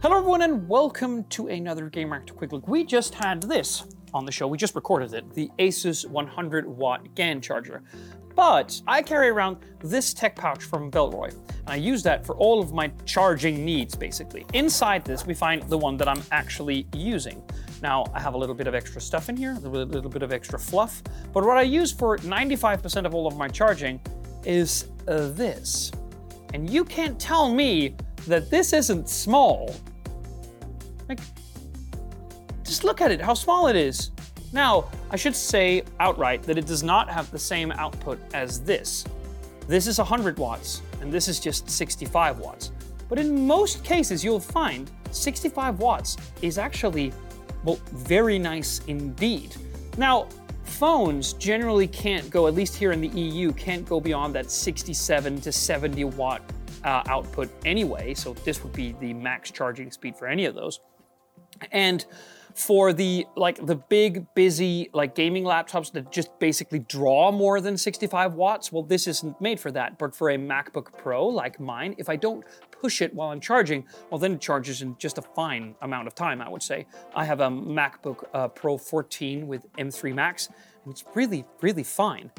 Hello everyone and welcome to another Gamereactor Quick Look. We just had this on the show, we just recorded it, the Asus 100 watt GAN charger. But I carry around this tech pouch from Bellroy, and I use that for all of my charging needs basically. Inside this we find the one that I'm actually using. Now I have a little bit of extra stuff in here, a little, little bit of extra fluff, but what I use for 95% of all of my charging is uh, this. And you can't tell me that this isn't small. Just look at it, how small it is. Now, I should say outright that it does not have the same output as this. This is 100 watts, and this is just 65 watts. But in most cases, you'll find 65 watts is actually, well, very nice indeed. Now, phones generally can't go, at least here in the EU, can't go beyond that 67 to 70 watt uh, output anyway, so this would be the max charging speed for any of those. And for the like the big busy like gaming laptops that just basically draw more than 65 watts well this isn't made for that. But for a macbook pro like mine if i don't push it while i'm charging well then it charges in just a fine amount of time i would say. I have a macbook uh, pro 14 with m3 max and it's really really fine.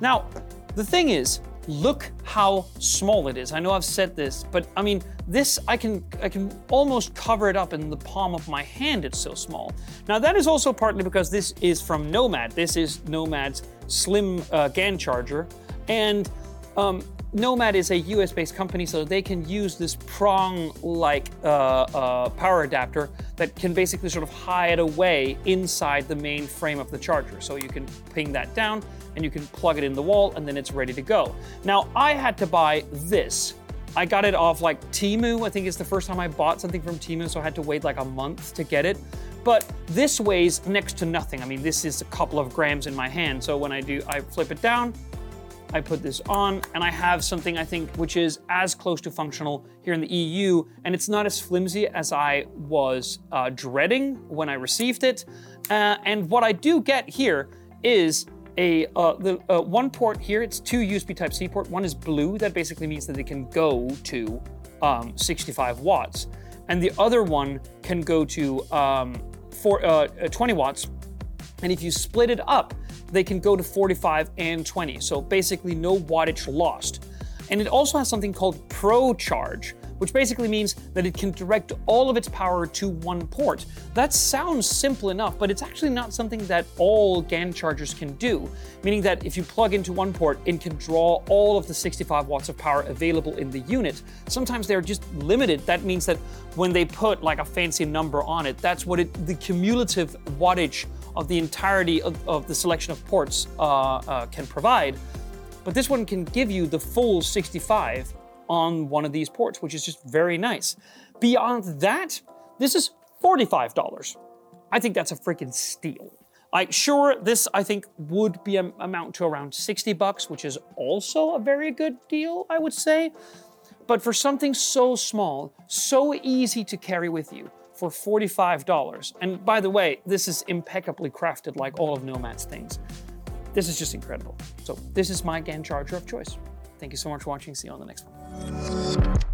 Now the thing is look how small it is. I know I've said this, but I mean, this, I can, I can almost cover it up in the palm of my hand, it's so small. Now that is also partly because this is from Nomad. This is Nomad's slim uh, GAN charger, and um, Nomad is a US-based company, so they can use this prong-like uh, uh, power adapter that can basically sort of hide away inside the main frame of the charger. So you can ping that down, and you can plug it in the wall, and then it's ready to go. Now, I had to buy this. I got it off like Temu. I think it's the first time I bought something from Temu, so I had to wait like a month to get it. But this weighs next to nothing. I mean, this is a couple of grams in my hand. So when I do, I flip it down, I put this on, and I have something I think which is as close to functional here in the EU, and it's not as flimsy as I was uh, dreading when I received it. Uh, and what I do get here is a uh, the uh, one port here. It's two USB Type C port. One is blue. That basically means that it can go to um, 65 watts, and the other one can go to um, for, uh, 20 watts. And if you split it up, they can go to 45 and 20. So basically no wattage lost. And it also has something called Pro Charge, which basically means that it can direct all of its power to one port. That sounds simple enough, but it's actually not something that all GAN chargers can do, meaning that if you plug into one port, it can draw all of the 65 watts of power available in the unit. Sometimes they're just limited. That means that when they put like a fancy number on it, that's what it, the cumulative wattage of the entirety of, of the selection of ports uh, uh, can provide. But this one can give you the full 65 on one of these ports, which is just very nice. Beyond that, this is $45. I think that's a freaking steal. Like, sure, this I think would be a, amount to around 60 bucks, which is also a very good deal, I would say. But for something so small, so easy to carry with you, for $45. And by the way, this is impeccably crafted like all of Nomad's things. This is just incredible. So this is my GAN charger of choice. Thank you so much for watching. See you on the next one.